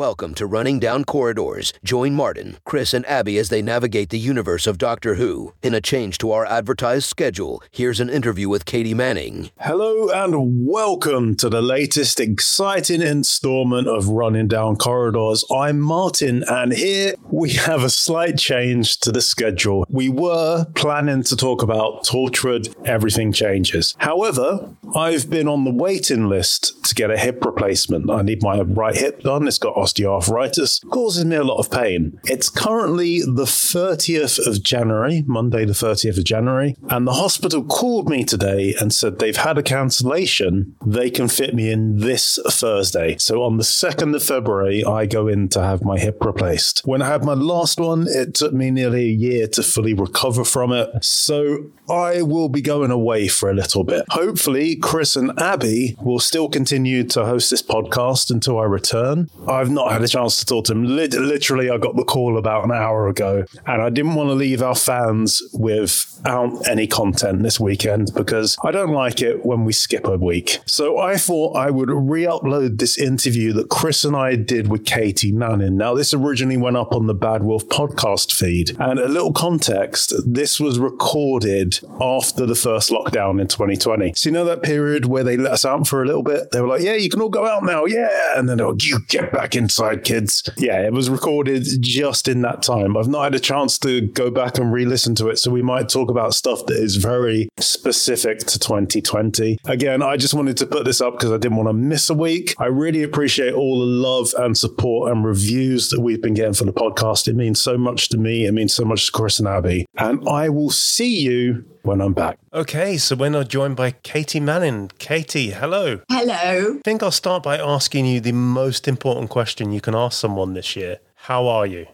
Welcome to Running Down Corridors. Join Martin, Chris, and Abi as they navigate the universe of Doctor Who. In a change to our advertised schedule, here's an interview with Katy Manning. Hello and welcome to the latest exciting installment of Running Down Corridors. I'm Martin, and here we have a slight change to the schedule. We were planning to talk about Torchwood Everything Changes. However, I've been on the waiting list to get a hip replacement. I need my right hip done. It's got osteoarthritis, causes me a lot of pain. It's currently the 30th of January, Monday, the 30th of January, and the hospital called me today and said they've had a cancellation. They can fit me in this Thursday. So on the 2nd of February, I go in to have my hip replaced. When I had my last one, it took me nearly a year to fully recover from it. So I will be going away for a little bit. Hopefully, Chris and Abi will still continue to host this podcast until I return. I've not had a chance to talk to him. Literally, I got the call about an hour ago, and I didn't want to leave our fans without any content this weekend because I don't like it when we skip a week. So I thought I would re upload this interview that Chris and I did with Katy Manning. Now, this originally went up on the Bad Wilf podcast feed, and a little context this was recorded after the first lockdown in 2020. So, you know that period where they let us out for a little bit? They were like, Yeah, you can all go out now. Yeah. And then they were like, You get back inside, kids. Yeah, it was recorded just in that time. I've not had a chance to go back and re listen to it. So, we might talk about stuff that is very specific to 2020. Again, I just wanted to put this up because I didn't want to miss a week. I really appreciate all the love and support and reviews that we've been getting for the podcast. It means so much to me. It means so much to Chris and Abi. And I will see you when I'm back. Okay, so we're now joined by Katy Manning. Katy, hello. Hello. I think I'll start by asking you the most important question you can ask someone this year. How are you?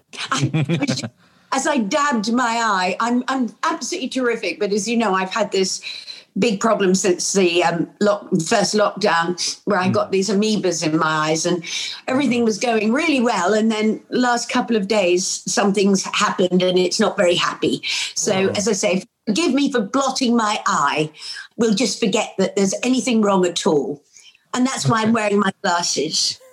as I dabbed my eye, I'm I'm absolutely terrific. But as you know, I've had this big problem since the um, lock, first lockdown, where I got these amoebas in my eyes, and everything was going really well. And then last couple of days, something's happened, and it's not very happy. So, as I say, forgive me for blotting my eye. We'll just forget that there's anything wrong at all, and that's why I'm wearing my glasses.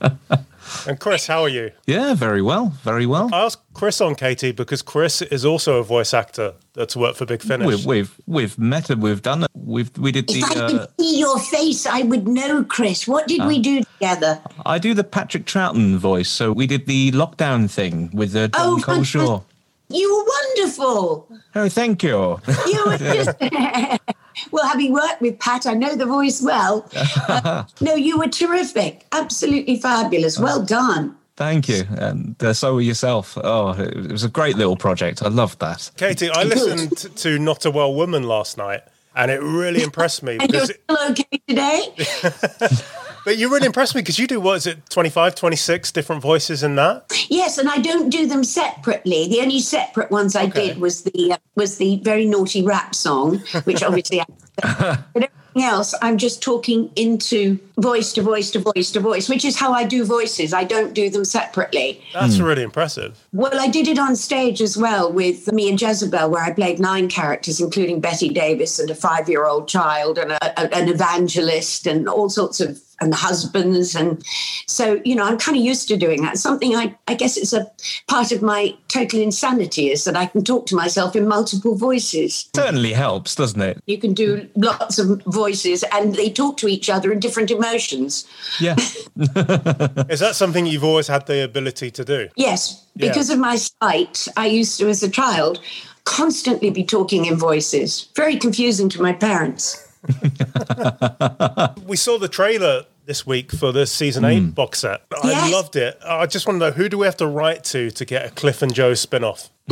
And Chris, how are you? Yeah, very well, very well. I asked Chris on Katy because Chris is also a voice actor that's worked for Big Finish. We've we've, we've met and we've done it. We've we did the. If I could uh, see your face, I would know, Chris. What did uh, we do together? I do the Patrick Troughton voice, so we did the lockdown thing with uh, John oh, Culshaw. You were wonderful. Oh, thank you. You were just. well, having worked with Pat, I know the voice well. Uh, no, you were terrific. Absolutely fabulous. Well done. Thank you. And uh, so were yourself. Oh, it was a great little project. I loved that. Katy, I listened to Not a Well Woman last night and it really impressed me. and you're still okay today? But you really impressed me because you do, what is it, 25, 26 different voices in that? Yes, and I don't do them separately. The only separate ones I okay. did was the uh, was the very naughty rap song, which obviously I But everything else, I'm just talking into voice to voice to voice to voice, which is how I do voices. I don't do them separately. That's mm. really impressive. Well, I did it on stage as well with me and Jezebel, where I played nine characters, including Bette Davis and a five year old child and a, a, an evangelist and all sorts of and husbands. And so you know i'm kind of used to doing that. Something i i guess it's a part of my total insanity is that i can talk to myself in multiple voices. Certainly helps doesn't it? You can do lots of voices and they talk to each other in different emotions. Yeah. Is that something you've always had the ability to do? Yes because yeah. of my sight i used to as a child constantly be talking in voices. Very confusing to my parents. We saw the trailer this week for the season eight mm. box set. I yes. loved it. I just want to know who do we have to write to to get a Cliff and Jo spin off?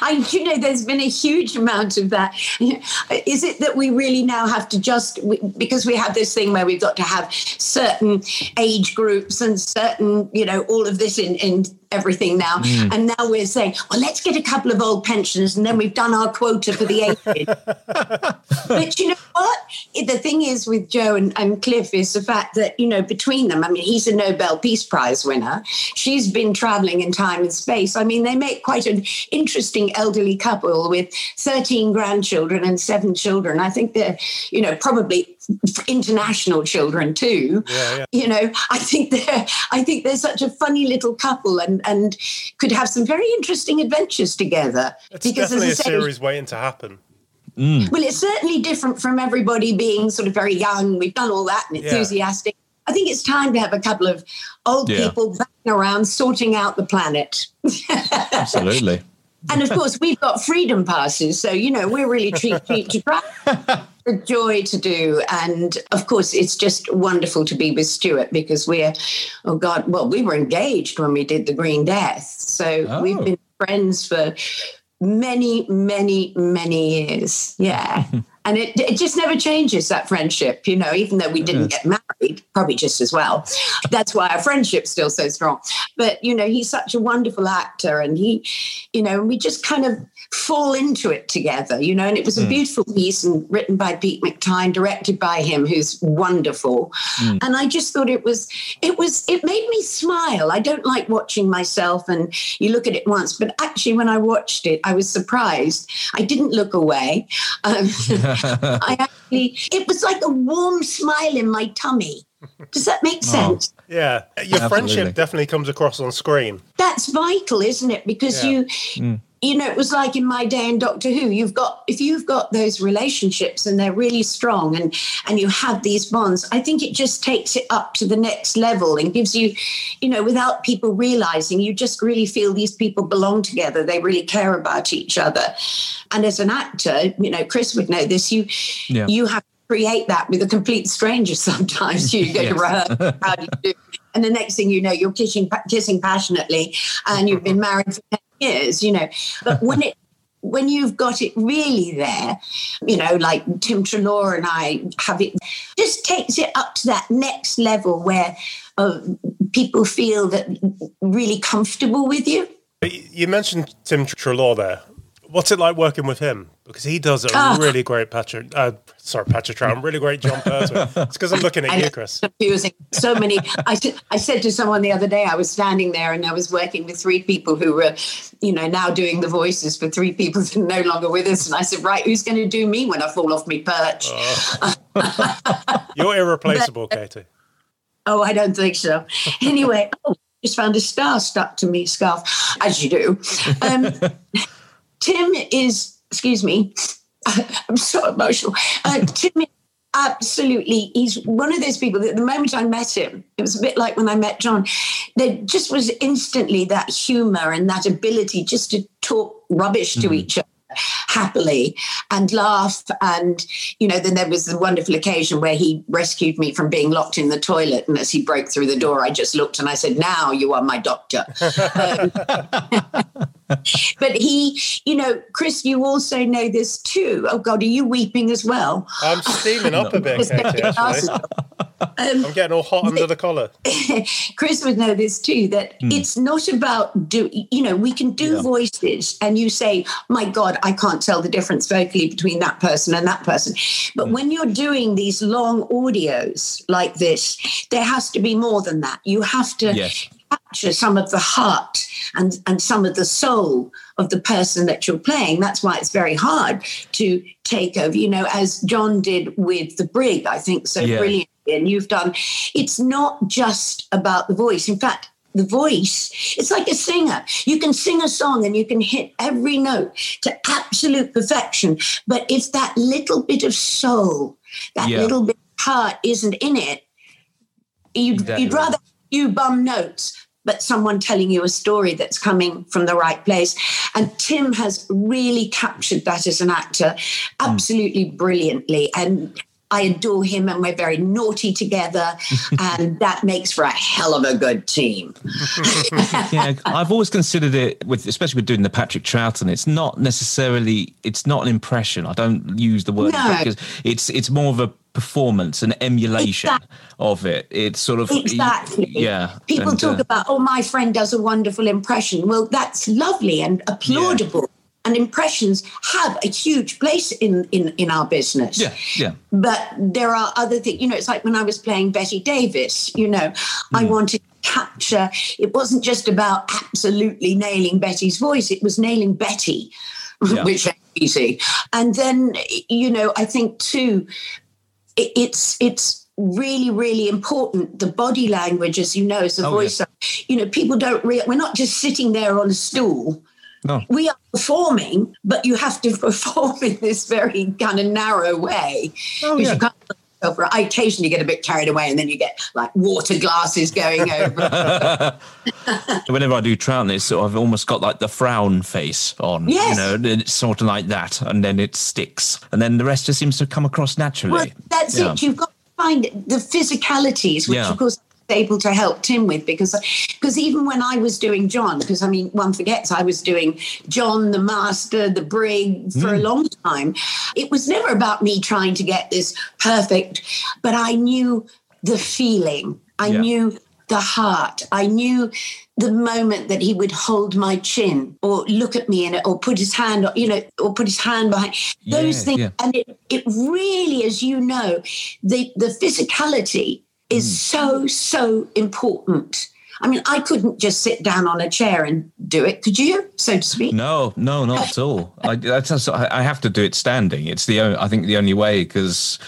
I, you know, there's been a huge amount of that. Is it that we really now have to just because we have this thing where we've got to have certain age groups and certain, you know, all of this in in everything now. Mm. And now we're saying, well, let's get a couple of old pensioners and then we've done our quota for the aged. but you know what? The thing is with Jo and, and Cliff is the fact that, you know, between them, I mean, he's a Nobel Peace Prize winner. She's been traveling in time and space. I mean, they make quite an interesting elderly couple with 13 grandchildren and seven children. I think they're, you know, probably international children too. Yeah, yeah. You know, I think they're I think they're such a funny little couple and and could have some very interesting adventures together. It's definitely a say, series waiting to happen. Mm. Well, it's certainly different from everybody being sort of very young. We've done all that and enthusiastic. Yeah. I think it's time to have a couple of old yeah. people backing around sorting out the planet. Absolutely. And of course, we've got freedom passes, so you know we're really treat, treat to try. a joy to do, and of course, it's just wonderful to be with Stewart because we're, oh God, well, we were engaged when we did the Green Death, so oh. we've been friends for many, many, many years. Yeah. and it, it just never changes that friendship you know even though we didn't get married probably just as well. That's why our friendship's still so strong. But you know he's such a wonderful actor and he you know we just kind of fall into it together you know and it was a mm. beautiful piece and written by Pete McTighe directed by him who's wonderful mm. and i just thought it was it was it made me smile i don't like watching myself and you look at it once but actually when i watched it i was surprised i didn't look away um, I actually, it was like a warm smile in my tummy. Does that make oh. sense? Oh, yeah. Your Absolutely. friendship definitely comes across on screen. That's vital, isn't it? Because yeah. you, mm you know, it was like in my day in Doctor Who. You've got if you've got those relationships and they're really strong, and and you have these bonds. I think it just takes it up to the next level and gives you, you know, without people realizing, you just really feel these people belong together. They really care about each other. And as an actor, you know, Chris would know this. You yeah. you have to create that with a complete stranger. Sometimes you go yes. to rehearse. How do you do? And the next thing you know, you're kissing kissing passionately, and you've been married for years, you know. But when it when you've got it really there, you know, like Tim Treloar and I have it, just takes it up to that next level where uh, people feel that really comfortable with you. You mentioned Tim Treloar there. What's it like working with him? Because he does a oh. really great Patrick. Uh, sorry, Patrick Troughton. Really great Jon Pertwee. It's because I'm looking at you, Chris. Confusing. So many. I, I said to someone the other day, I was standing there and I was working with three people who were, you know, now doing the voices for three people that are no longer with us. And I said, right, who's going to do me when I fall off my perch? Oh. You're irreplaceable, but, Katy. Oh, I don't think so. Anyway, oh, just found a star stuck to me scarf, as you do. Um, Tim is, excuse me, I'm so emotional. Uh, Tim is absolutely, he's one of those people that the moment I met him, it was a bit like when I met John, there just was instantly that humor and that ability just to talk rubbish to mm. each other happily and laugh. And, you know, then there was the wonderful occasion where he rescued me from being locked in the toilet. And as he broke through the door, I just looked and I said, Now you are my doctor. um, but he, you know, Chris, you also know this too. Oh God, are you weeping as well? I'm steaming up a bit, I'm getting all hot under the collar. Chris would know this too. That mm. it's not about do. You know, we can do yeah. voices, and you say, "My God, I can't tell the difference vocally between that person and that person." But mm. when you're doing these long audios like this, there has to be more than that. You have to yes. capture some of the heart and and some of the soul of the person that you're playing. That's why it's very hard to take over. You know, as John did with the Brig, I think so yeah. brilliant. And you've done. It's not just about the voice. In fact, the voice, it's like a singer. You can sing a song and you can hit every note to absolute perfection. But if that little bit of soul, that yeah. little bit of heart isn't in it, you'd, exactly. you'd rather you bum notes but someone telling you a story that's coming from the right place. And Tim has really captured that as an actor absolutely mm. brilliantly. And I adore him and we're very naughty together and that makes for a hell of a good team. yeah, I've always considered it with especially with doing the Patrick Troughton, it's not necessarily it's not an impression. I don't use the word no. because it's it's more of a performance and emulation exactly. of it. It's sort of exactly yeah. People and, talk uh, about oh my friend does a wonderful impression. Well, that's lovely and applaudable. Yeah. And impressions have a huge place in, in, in our business. Yeah, yeah. But there are other things, you know, it's like when I was playing Bette Davis, you know, mm. I hmm. wanted to capture, it wasn't just about absolutely nailing Bette's voice, it was nailing Betty, yeah. which ain't easy. And then, you know, I think too, it, it's it's really really important the body language as you know as a Oh, voice you know people don't re- we're not just sitting there on a stool No. we are performing but you have to perform in this very kind of narrow way Oh, yeah. you can't over I occasionally get a bit carried away and then you get like water glasses going over Whenever I do Troughton, it's sort of I've almost got like the frown face on. Yes. You know, it's sort of like that. And then it sticks. And then the rest just seems to come across naturally. Well, that's Yeah. it. You've got to find the physicalities, which Yeah. of course able to help Tim with because because even when I was doing John, because I mean one forgets I was doing John the Master, the Brig for Mm. a long time. It was never about me trying to get this perfect, but I knew the feeling. I Yeah. knew the heart. I knew the moment that he would hold my chin or look at me and or put his hand, you know, or put his hand behind those Yeah, things. yeah. And it, it really, as you know, the the physicality is Mm. so so important. I mean, I couldn't just sit down on a chair and do it, could you? So to speak. No, no, not at all. I, that's, I I have to do it standing. It's the only, I think the only way because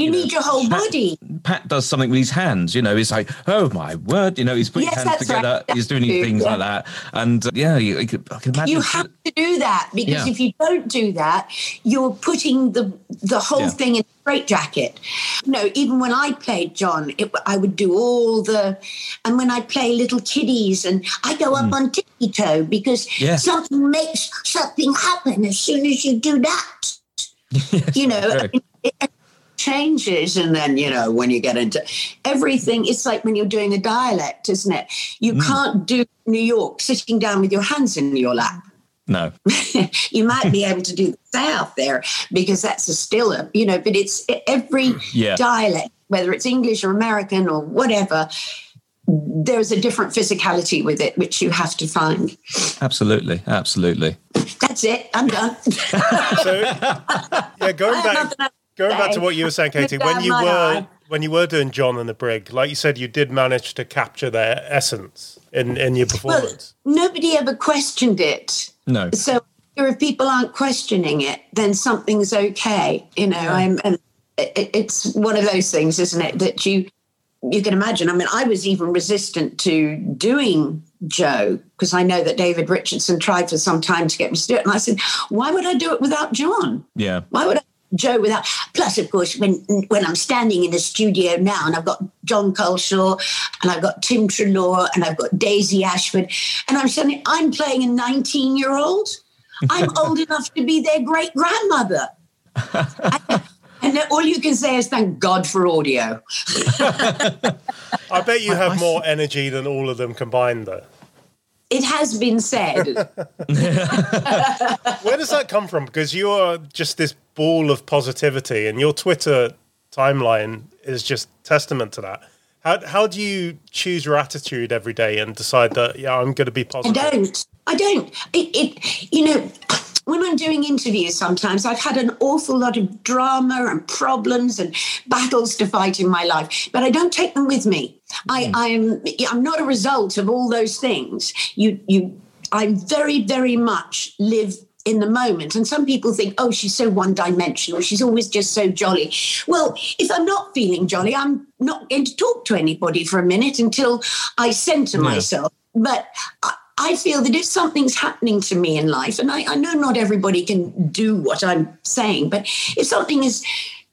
You need your whole body. Pat does something with his hands. You know, he's like, oh my word. You know, he's putting Yes, hands together. right. He's doing Yeah. things like that. And uh, yeah, you, I, could, I can imagine. You have to do that because Yeah. if you don't do that, you're putting the the whole Yeah. thing in a straitjacket. No, even when I played John, it, I would do all the, and when I play little kiddies, and I go up on tippy toe because Mm. Yeah. something makes something happen as soon as you do that. you know, Right. it, it changes, and then you know when you get into everything, it's like when you're doing a dialect, isn't it? You Mm. can't do New York sitting down with your hands in your lap no. you might be able to do the south there because that's a stiller, you know, but it's every Yeah. dialect, whether it's English or American or whatever, there's a different physicality with it, which you have to find. Absolutely. Absolutely. That's it. I'm done. So yeah, going back nothing else to going back to what you were saying, Katy, when you were eye. when you were doing John and the Brig, like you said, you did manage to capture their essence in, in your well, performance. nobody ever questioned it. No. So if people aren't questioning it, then something's okay. You know, I'm, and it, it's one of those things, isn't it? That you you can imagine. I mean, I was even resistant to doing Jo because I know that David Richardson tried for some time to get me to do it, and I said, why would I do it without John? Yeah. Why would I? Jo without plus of course when when I'm standing in the studio now and I've got Jon Culshaw and I've got Tim Treloar and I've got Daisy Ashford and I'm saying I'm playing a 19 year old I'm old enough to be their great grandmother and all you can say is thank God for audio. I bet you I- have I more energy than all of them combined, though. It has been said Where does that come from? Because you are just this ball of positivity, and your Twitter timeline is just testament to that. How how do you choose your attitude every day and decide that yeah I'm going to be positive? I don't. I don't. It, it, you know, when I'm doing interviews, sometimes I've had an awful lot of drama and problems and battles to fight in my life, but I don't take them with me. I, mm-hmm. I'm, I'm not a result of all those things. You, you, I very, very much live in the moment. And some people think, oh, she's so one dimensional. She's always just so jolly. Well, if I'm not feeling jolly, I'm not going to talk to anybody for a minute until I center myself. But I, I feel that if something's happening to me in life, and I, I know not everybody can do what I'm saying, but if something is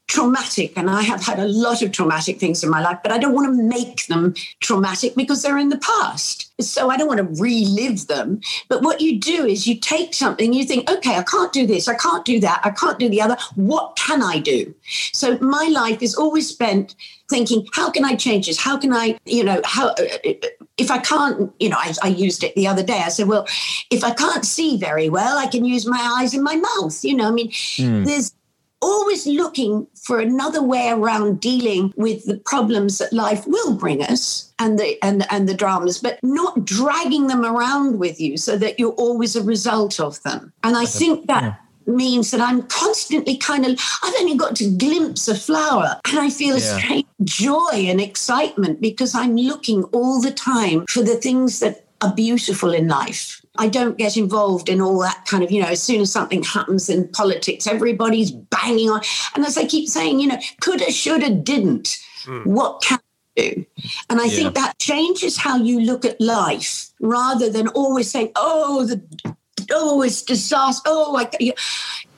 traumatic, and I have had a lot of traumatic things in my life, but I don't want to make them traumatic because they're in the past. So I don't want to relive them. But what you do is you take something, you think, okay, I can't do this, I can't do that, I can't do the other. What can I do? So my life is always spent thinking, how can I change this? How can I, you know, how uh, uh, uh, if I can't, you know, I, I used it the other day. I said, well, if I can't see very well, I can use my eyes and my mouth. You know, I mean, hmm. there's always looking for another way around dealing with the problems that life will bring us and the and and the dramas but not dragging them around with you so that you're always a result of them. And i think that means that i'm constantly kind of i've only got to glimpse a flower and i feel a strange joy and excitement because i'm looking all the time for the things that are beautiful in life I don't get involved in all that kind of, you know, as soon as something happens in politics, everybody's banging on. And as I keep saying, you know, coulda, shoulda, didn't. Mm. What can do? And I yeah. think that changes how you look at life rather than always saying, oh, the oh, it's disaster. Oh, I, it,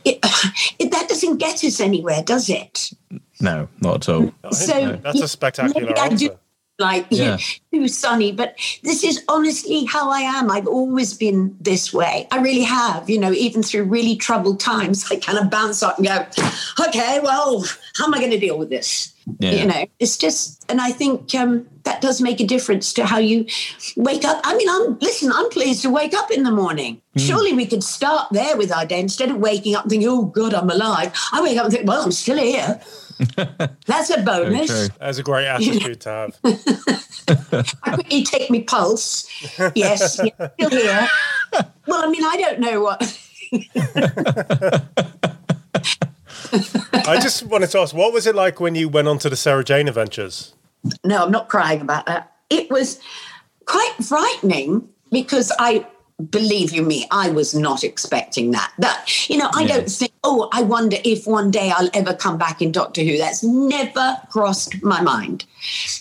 it, that doesn't get us anywhere, does it? No, not at all. So that's a spectacular answer like yeah. too sunny. But this is honestly how I am. I've always been this way. I really have. You know, even through really troubled times, I kind of bounce up and go, okay, well, how am I going to deal with this? Yeah. You know, it's just, and I think um, that does make a difference to how you wake up. I mean, I'm listen. I'm pleased to wake up in the morning. Mm. Surely we could start there with our day instead of waking up and thinking, "Oh, God, I'm alive." I wake up and think, "Well, I'm still here." That's a bonus. That's a great attitude to have. I quickly take me pulse. Yes, still here. Well, I mean, I don't know what. I just wanted to ask, what was it like when you went on to the Sarah Jane Adventures? No, I'm not crying about that. It was quite frightening because I believe you me, I was not expecting that. That, you know, I don't think, oh, I wonder if one day I'll ever come back in Doctor Who. That's never crossed my mind.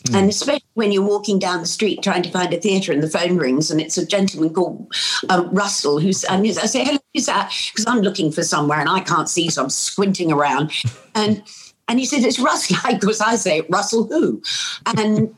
Mm. And especially when you're walking down the street trying to find a theatre and the phone rings and it's a gentleman called um, Russell who's, and I say, hello, who's that? Because I'm looking for somewhere and I can't see, so I'm squinting around. And and he said, It's Russell. Because I say, Russell who? And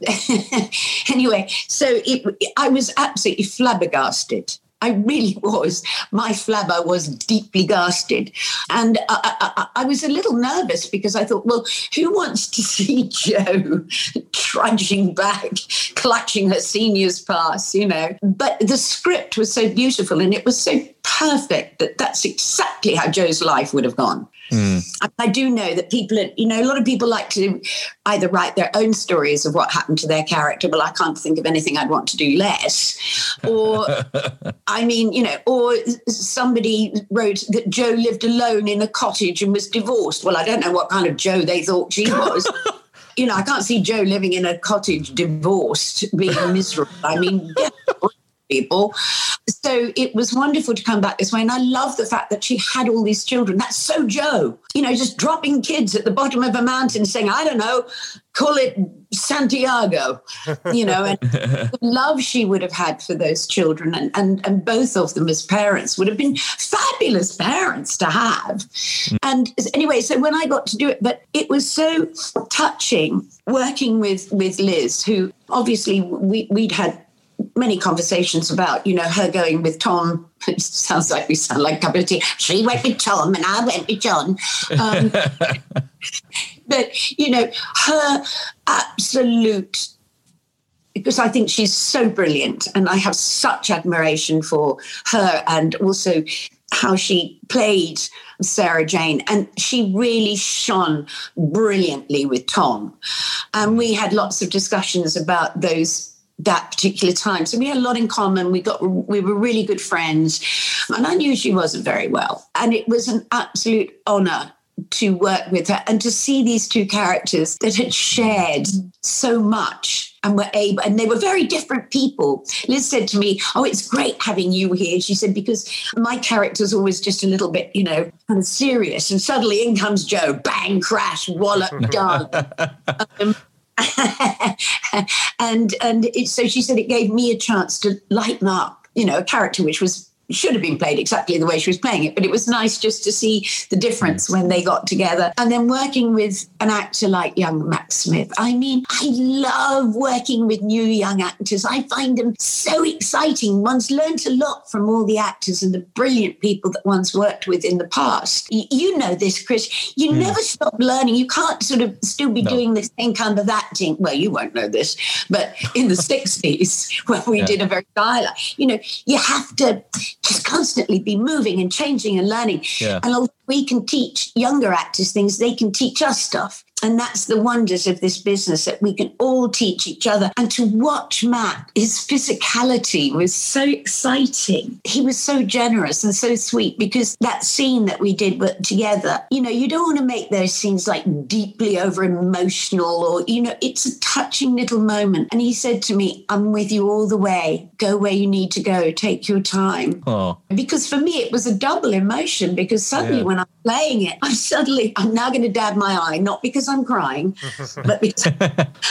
anyway, so it, I was absolutely flabbergasted. I really was. My flabber was deeply gasted. And I, I, I, was a little nervous because I thought, well, who wants to see Jo trudging back, clutching her senior's pass, you know? But the script was so beautiful and it was so perfect that that's exactly how Jo's life would have gone. Mm. I do know that people, you know, a lot of people like to either write their own stories of what happened to their character. Well, I can't think of anything I'd want to do less. Or, I mean, you know, or somebody wrote that Jo lived alone in a cottage and was divorced. Well, I don't know what kind of Jo they thought she was. you know, I can't see Jo living in a cottage divorced, being miserable. I mean, yeah, people. So it was wonderful to come back this way. And I love the fact that she had all these children. That's so Jo, you know, just dropping kids at the bottom of a mountain saying, I don't know, call it Santiago, you know, and the love she would have had for those children and, and, and both of them as parents would have been fabulous parents to have. Mm. And anyway, so when I got to do it, but it was so touching working with with Liz, who obviously we, we'd had many conversations about, you know, her going with Tom. It sounds like we sound like a couple of tea. She went with Tom and I went with John. Um, but, you know, her absolute because I think she's so brilliant and I have such admiration for her and also how she played Sarah Jane. And she really shone brilliantly with Tom. And we had lots of discussions about those that particular time. So we had a lot in common. We got we were really good friends. And I knew she wasn't very well. And it was an absolute honor to work with her and to see these two characters that had shared so much and were able and they were very different people liz said to me oh it's great having you here she said because my character's always just a little bit you know kind of serious and suddenly in comes jo bang crash wallop done um, and and it, so she said it gave me a chance to lighten up, you know, a character which was should have been played exactly the way she was playing it, but it was nice just to see the difference when they got together. And then working with an actor like young Matt Smith. I mean, I love working with new young actors. I find them so exciting. One's learned a lot from all the actors and the brilliant people that one's worked with in the past. You know this, Chris. You mm. never stop learning. You can't sort of still be no. doing the same kind of acting. Well, you won't know this, but in the 60s, when we yeah. did a very dialogue, you know, you have to just constantly be moving and changing and learning. Yeah. And we can teach younger actors things, they can teach us stuff. And that's the wonders of this business that we can all teach each other. And to watch Matt, his physicality was so exciting. He was so generous and so sweet because that scene that we did together, you know, you don't want to make those scenes like deeply over emotional or, you know, it's a touching little moment. And he said to me, I'm with you all the way. Go where you need to go. Take your time. Oh. Because for me, it was a double emotion because suddenly yeah. when I'm playing it, I'm suddenly, I'm now going to dab my eye, not because I'm crying, but because,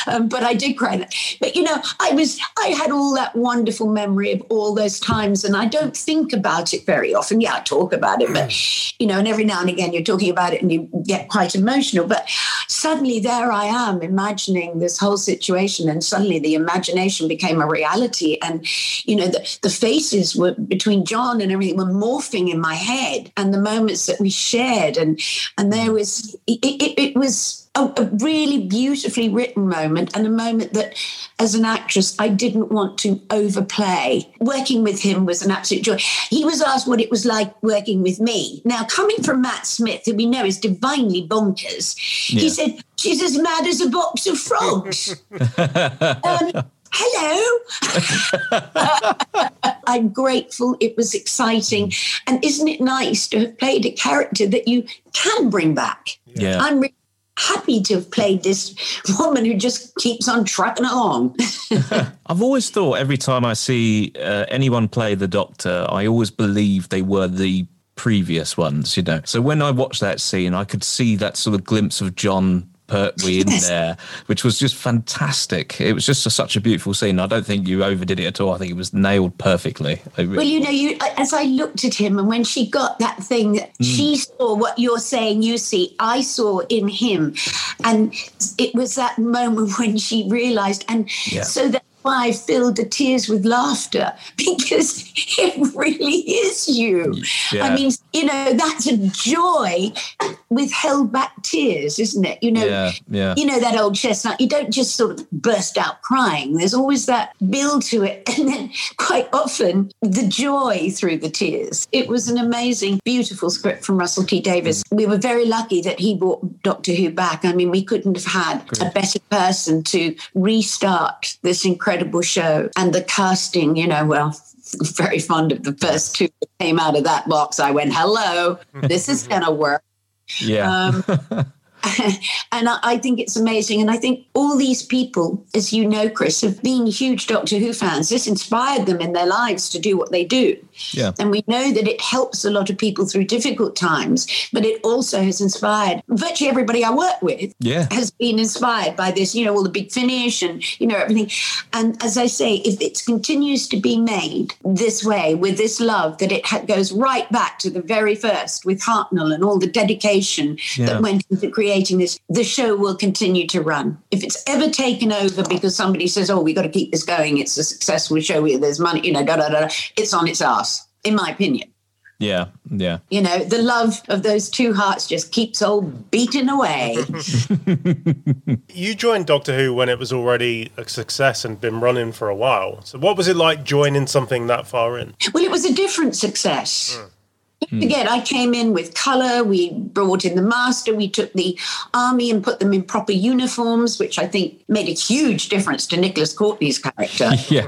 um, but I did cry. But you know, I was, I had all that wonderful memory of all those times, and I don't think about it very often. Yeah, I talk about it, but you know, and every now and again you're talking about it and you get quite emotional. But suddenly there I am imagining this whole situation, and suddenly the imagination became a reality, and you know, the, the faces were between John and everything were morphing in my head, and the moments that we shared, and and there was it, it, it was a, a, really beautifully written moment and a moment that, as an actress, I didn't want to overplay. Working with him was an absolute joy. He was asked what it was like working with me. Now, coming from Matt Smith, who we know is divinely bonkers, yeah. he said, She's as mad as a box of frogs. um, hello. I'm grateful. It was exciting. And isn't it nice to have played a character that you can bring back? Yeah. I'm really happy to have played this woman who just keeps on trucking along. I've always thought every time I see uh, anyone play the Doctor, I always believe they were the previous ones, you know. So when I watched that scene, I could see that sort of glimpse of Jon Pertwee in there, which was just fantastic. It was just a, such a beautiful scene. I don't think you overdid it at all. I think it was nailed perfectly. Really well, you know, you as I looked at him, and when she got that thing, mm. she saw what you're saying. You see, I saw in him, and it was that moment when she realised, and yeah. so that I filled the tears with laughter because it really is you. Yeah. I mean, you know, that's a joy with held back tears, isn't it? You know, yeah, yeah. you know that old chestnut. You don't just sort of burst out crying. There's always that build to it, and then quite often the joy through the tears. It was an amazing, beautiful script from Russell T Davies. Mm. We were very lucky that he brought Doctor Who back. I mean, we couldn't have had Great. a better person to restart this incredible show, and the casting. You know, well, very fond of the first two that came out of that box. I went, hello, this is going to work. Yeah. Um, and I, think it's amazing. And I think all these people, as you know, Chris, have been huge Doctor Who fans. This inspired them in their lives to do what they do. Yeah. And we know that it helps a lot of people through difficult times, but it also has inspired virtually everybody I work with yeah. has been inspired by this, you know, all the big finish and, you know, everything. And as I say, if it continues to be made this way with this love, that it ha- goes right back to the very first with Hartnell and all the dedication yeah. that went into creating this, the show will continue to run. If it's ever taken over because somebody says, oh, we've got to keep this going, it's a successful show, there's money, you know, da da da, it's on its ass in my opinion. Yeah, yeah. You know, the love of those two hearts just keeps on beating away. you joined Doctor Who when it was already a success and been running for a while. So, what was it like joining something that far in? Well, it was a different success. Mm. Hmm. Again, I came in with colour. We brought in the master. We took the army and put them in proper uniforms, which I think made a huge difference to Nicholas Courtney's character. yeah.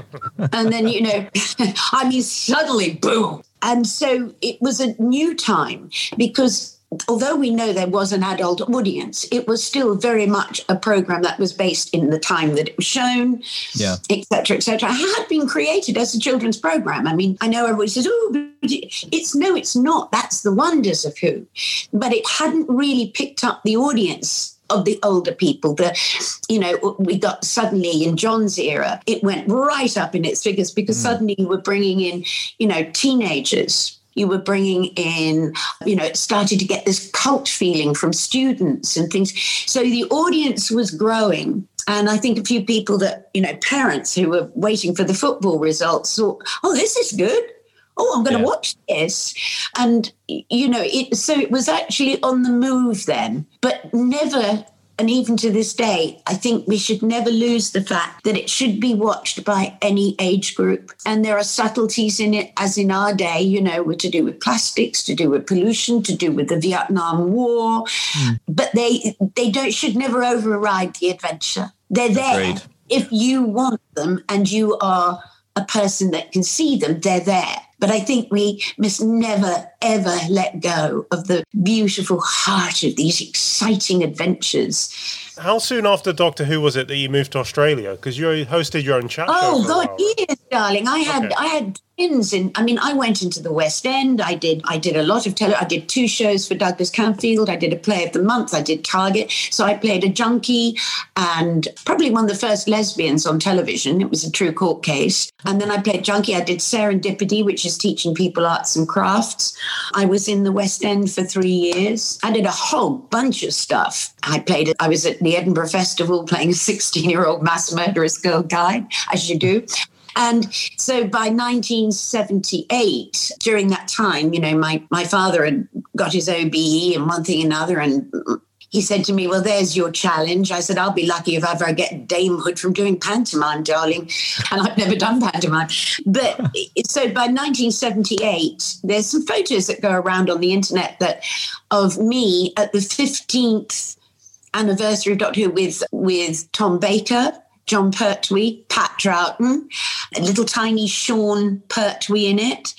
and then, you know, I mean, suddenly, boom, and so it was a new time because although we know there was an adult audience, it was still very much a program that was based in the time that it was shown, yeah, etc., etc. It had been created as a children's program. I mean, I know everybody says, "Oh, it's no, it's not." That's the wonders of Who, but it hadn't really picked up the audience of the older people. The, you know, we got suddenly in John's era, it went right up in its figures because mm. suddenly you were bringing in, you know, teenagers. You were bringing in, you know, it started to get this cult feeling from students and things. So the audience was growing. And I think a few people that, you know, parents who were waiting for the football results thought, oh, this is good oh i'm going to watch this and you know it so it was actually on the move then but never And even to this day, I think we should never lose the fact that it should be watched by any age group. And there are subtleties in it, as in our day, you know, were to do with plastics, to do with pollution, to do with the Vietnam War. Mm. But they they don't should never override the adventure. They're there. Agreed. If you want them and you are a person that can see them, they're there. But I think we must never, ever let go of the beautiful heart of these exciting adventures. How soon after Doctor Who was it that you moved to Australia? Because you hosted your own chat oh, show. Oh God, yes, darling. I had okay. I had twins in. I mean, I went into the West End. I did I did a lot of tele. I did two shows for Douglas Camfield. I did a play of the month. I did Target. So I played a junkie and probably one of the first lesbians on television. It was a true court case. And then I played junkie. I did Serendipity, which is teaching people arts and crafts. I was in the West End for three years. I did a whole bunch of stuff. I played. I was at the Edinburgh Festival playing a 16 year old mass murderous girl guide, as you do. And so by 1978, during that time, you know, my, my father had got his OBE and one thing another. And he said to me, Well, there's your challenge. I said, I'll be lucky if I ever I get damehood from doing pantomime, darling. And I've never done pantomime. But so by 1978, there's some photos that go around on the internet that of me at the 15th anniversary of Doctor Who with with Tom Baker, Jon Pertwee, Pat Troughton, a little tiny Sean Pertwee in it.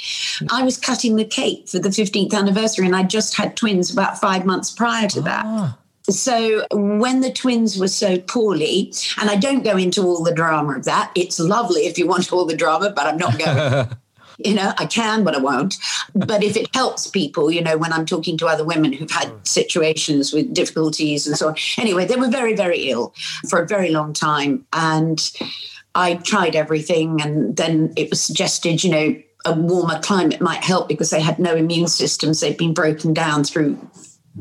I was cutting the cake for the 15th anniversary, and I just had twins about five months prior to that. Ah. So when the twins were so poorly, and I don't go into all the drama of that, it's lovely if you want all the drama, but I'm not going. you know i can but i won't. But if it helps people you know when i'm talking to other women who've had mm. situations with difficulties and so on. Anyway they were very very ill for a very long time and i tried everything and then it was suggested you know a warmer climate might help because they had no immune systems. They'd been broken down through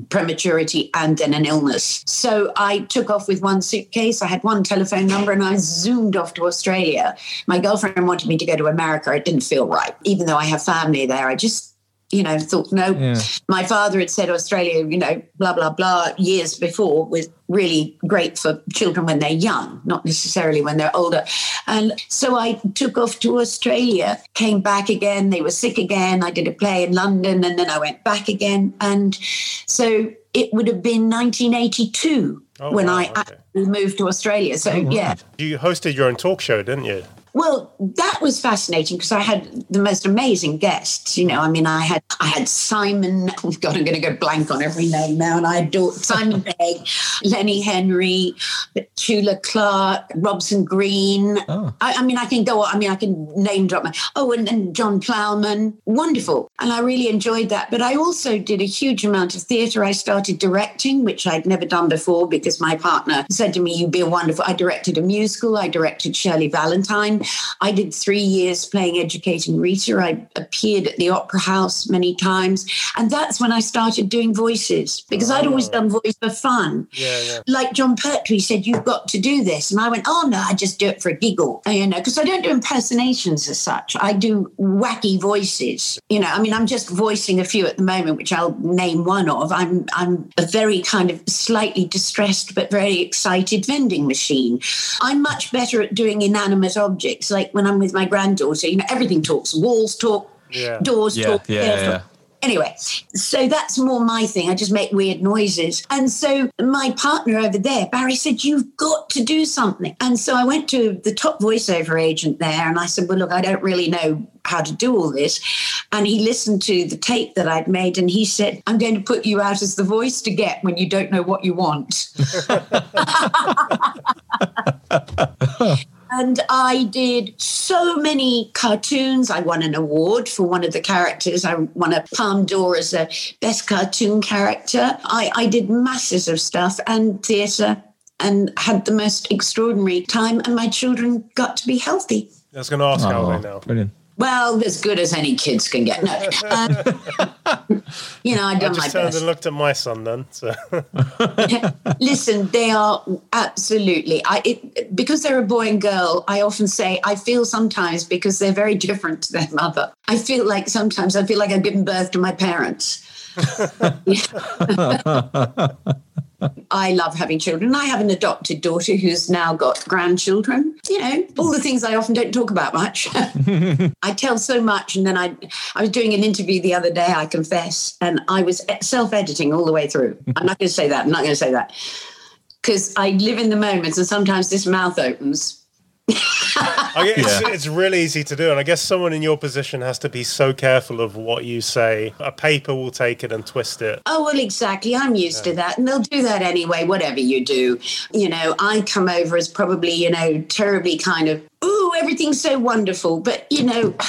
prematurity and then an illness. So I took off with one suitcase. I had one telephone number and I zoomed off to Australia. My girlfriend wanted me to go to America. It didn't feel right. Even though I have family there, I just you know, thought, no. Yeah. My father had said Australia, you know, blah, blah, blah, years before was really great for children when they're young, not necessarily when they're older. And so I took off to Australia, came back again. They were sick again. I did a play in London and then I went back again. And so it would have been 1982 oh, when wow, I okay. moved to Australia. So, oh, yeah. You hosted your own talk show, didn't you? Well, that was fascinating because I had the most amazing guests. You know, I mean, I had I had Simon. Oh God, I'm going to go blank on every name now. And I had Simon Pegg, Lenny Henry, Petula Clark, Robson Green. Oh. I, I, mean, I can go. I mean, I can name drop my. Oh, and then John Plowman. Wonderful, and I really enjoyed that. But I also did a huge amount of theatre. I started directing, which I'd never done before because my partner said to me, "You'd be a wonderful." I directed a musical. I directed Shirley Valentine. I did three years playing Educating Rita. I appeared at the Opera House many times. And that's when I started doing voices because oh. I'd always oh. done voice for fun. Yeah, yeah. Like Jon Pertwee said, you've got to do this. And I went, oh, no, I just do it for a giggle, you know, because I don't do impersonations as such. I do wacky voices. You know, I mean, I'm just voicing a few at the moment, which I'll name one of. I'm, I'm a very kind of slightly distressed but very excited vending machine. I'm much better at doing inanimate objects it's like when I'm with my granddaughter, you know, everything talks. Walls talk, yeah. doors yeah, talk. Yeah, yeah, talk. Anyway, so that's more my thing. I just make weird noises. And so my partner over there, Barry, said, You've got to do something. And so I went to the top voiceover agent there and I said, Well, look, I don't really know how to do all this. And he listened to the tape that I'd made and he said, I'm going to put you out as the voice to get when you don't know what you want. And I did so many cartoons. I won an award for one of the characters. I won a Palm d'Or as a best cartoon character. I, I did masses of stuff and theatre and had the most extraordinary time. And my children got to be healthy. I was going to ask oh, how they now. Brilliant. Well, as good as any kids can get. No, um, you know, I done I just my turned best. and looked at my son then. So. Listen, they are absolutely. I it, because they're a boy and girl. I often say I feel sometimes because they're very different to their mother. I feel like sometimes I feel like I've given birth to my parents. I love having children. I have an adopted daughter who's now got grandchildren. You know, all the things I often don't talk about much. I tell so much, and then I, I was doing an interview the other day. I confess, and I was self-editing all the way through. I'm not going to say that. I'm not going to say that because I live in the moment, and sometimes this mouth opens I guess it's, it's really easy to do, and I guess someone in your position has to be so careful of what you say. A paper will take it and twist it. Oh well, exactly. I'm used yeah. to that, and they'll do that anyway. Whatever you do, you know, I come over as probably you know terribly kind of ooh, everything's so wonderful, but you know.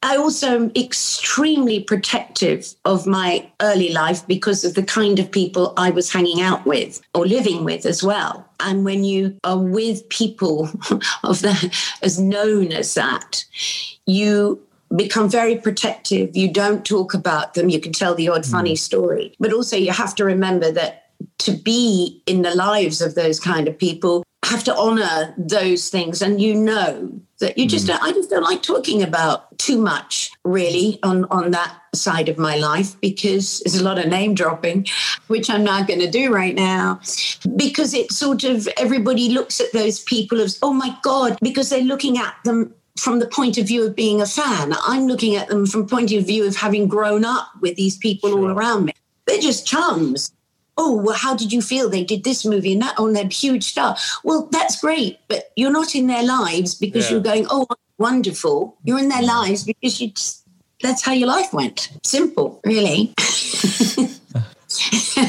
I also am extremely protective of my early life because of the kind of people I was hanging out with or living with as well. And when you are with people of that, as known as that, you become very protective. You don't talk about them. You can tell the odd funny mm. story. But also, you have to remember that to be in the lives of those kind of people, have to honor those things and you know that you just mm. don't, I just don't like talking about too much really on on that side of my life because there's a lot of name dropping which I'm not going to do right now because it sort of everybody looks at those people as oh my god because they're looking at them from the point of view of being a fan I'm looking at them from point of view of having grown up with these people sure. all around me they're just chums oh, well, how did you feel? They did this movie and that oh, on their huge star. Well, that's great, but you're not in their lives because yeah. you're going, oh, wonderful. You're in their mm. lives because you just, that's how your life went. Simple, really.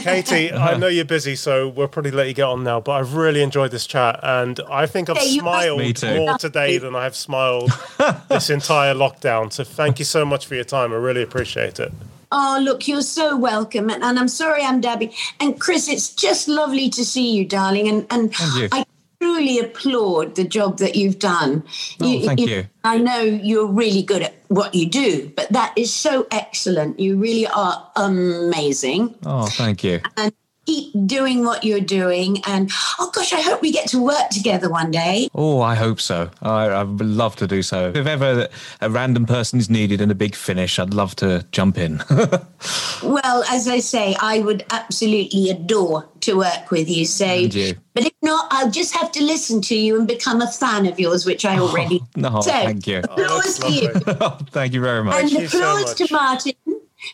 Katy, I uh-huh. know you're busy, so we'll probably let you get on now. But I've really enjoyed this chat, and I think I've hey, smiled more today than I have smiled this entire lockdown. So thank you so much for your time. I really appreciate it. Oh, look, you're so welcome. And, and I'm sorry I'm dabbing. And Chris, it's just lovely to see you, darling. And, and I truly applaud the job that you've done. Oh, you, thank you, you. I know you're really good at what you do, but that is so excellent. You really are amazing. Oh, thank you. And keep doing what you're doing. And oh gosh, I hope we get to work together one day. Oh, I hope so. I, I would love to do so. If ever a random person is needed in a big finish, I'd love to jump in. well, as I say, I would absolutely adore to work with you. So, you. but if not, I'll just have to listen to you and become a fan of yours, which I already. Oh, no, so, thank you. Applause oh, to you. thank you very much. And applause so to Martin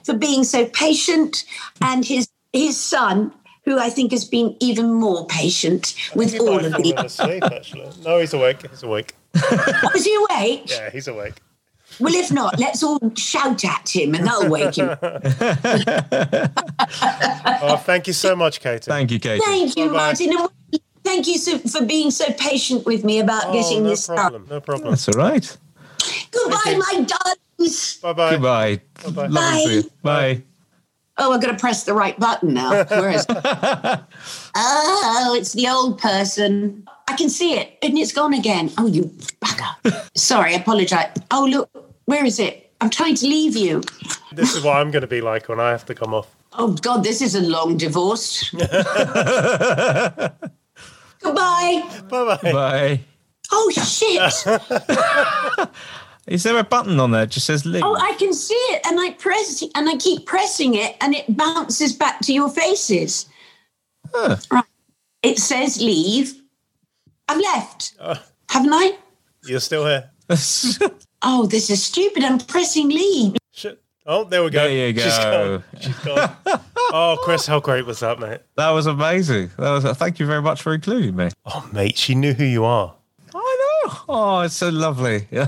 for being so patient and his his son who I think has been even more patient with all of these. Asleep, actually. No, he's awake. He's awake. oh, is he awake? Yeah, he's awake. Well, if not, let's all shout at him and that'll wake him. oh, thank you so much, Katy. Thank you, Katy. Thank you, Bye-bye. Martin. Thank you so, for being so patient with me about oh, getting no this problem, No problem. That's all right. Goodbye, my darlings. Bye-bye. Goodbye. Bye-bye. Bye. Bye. Oh, I've got to press the right button now. Where is it? oh, it's the old person. I can see it, and it's gone again. Oh, you bugger. Sorry, I apologize. Oh, look, where is it? I'm trying to leave you. This is what I'm going to be like when I have to come off. Oh, God, this is a long divorce. Goodbye. Bye-bye. Bye. Oh, shit. Is there a button on there that just says leave? Oh, I can see it, and I press and I keep pressing it, and it bounces back to your faces. Huh. Right. It says leave. I've left. Uh, Haven't I? You're still here. oh, this is stupid. I'm pressing leave. Shit. Oh, there we go. There you go. She's gone. She's gone. oh, Chris, how great was that, mate? That was amazing. That was. Thank you very much for including me. Oh, mate, she knew who you are. Oh, it's so lovely. Yeah.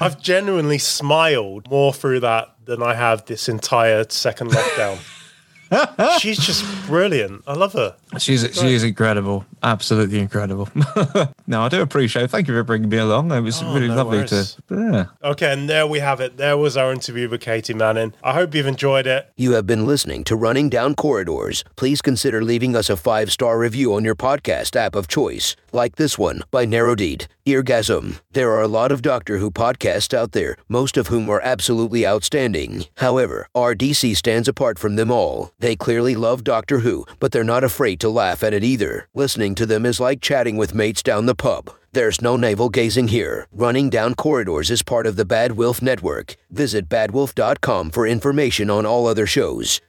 I've genuinely smiled more through that than I have this entire second lockdown. She's just brilliant. I love her. She's she is incredible, absolutely incredible. no, I do appreciate. it. Thank you for bringing me along. It was oh, really no lovely worries. to. Yeah. Okay, and there we have it. There was our interview with Katy Manning. I hope you've enjoyed it. You have been listening to Running Down Corridors. Please consider leaving us a five star review on your podcast app of choice, like this one by Narodeed. Eargasm. There are a lot of Doctor Who podcasts out there, most of whom are absolutely outstanding. However, RDC stands apart from them all. They clearly love Doctor Who, but they're not afraid to laugh at it either. Listening to them is like chatting with mates down the pub. There's no navel gazing here. Running Down Corridors is part of the Bad Wilf Network. Visit badwilf.com for information on all other shows.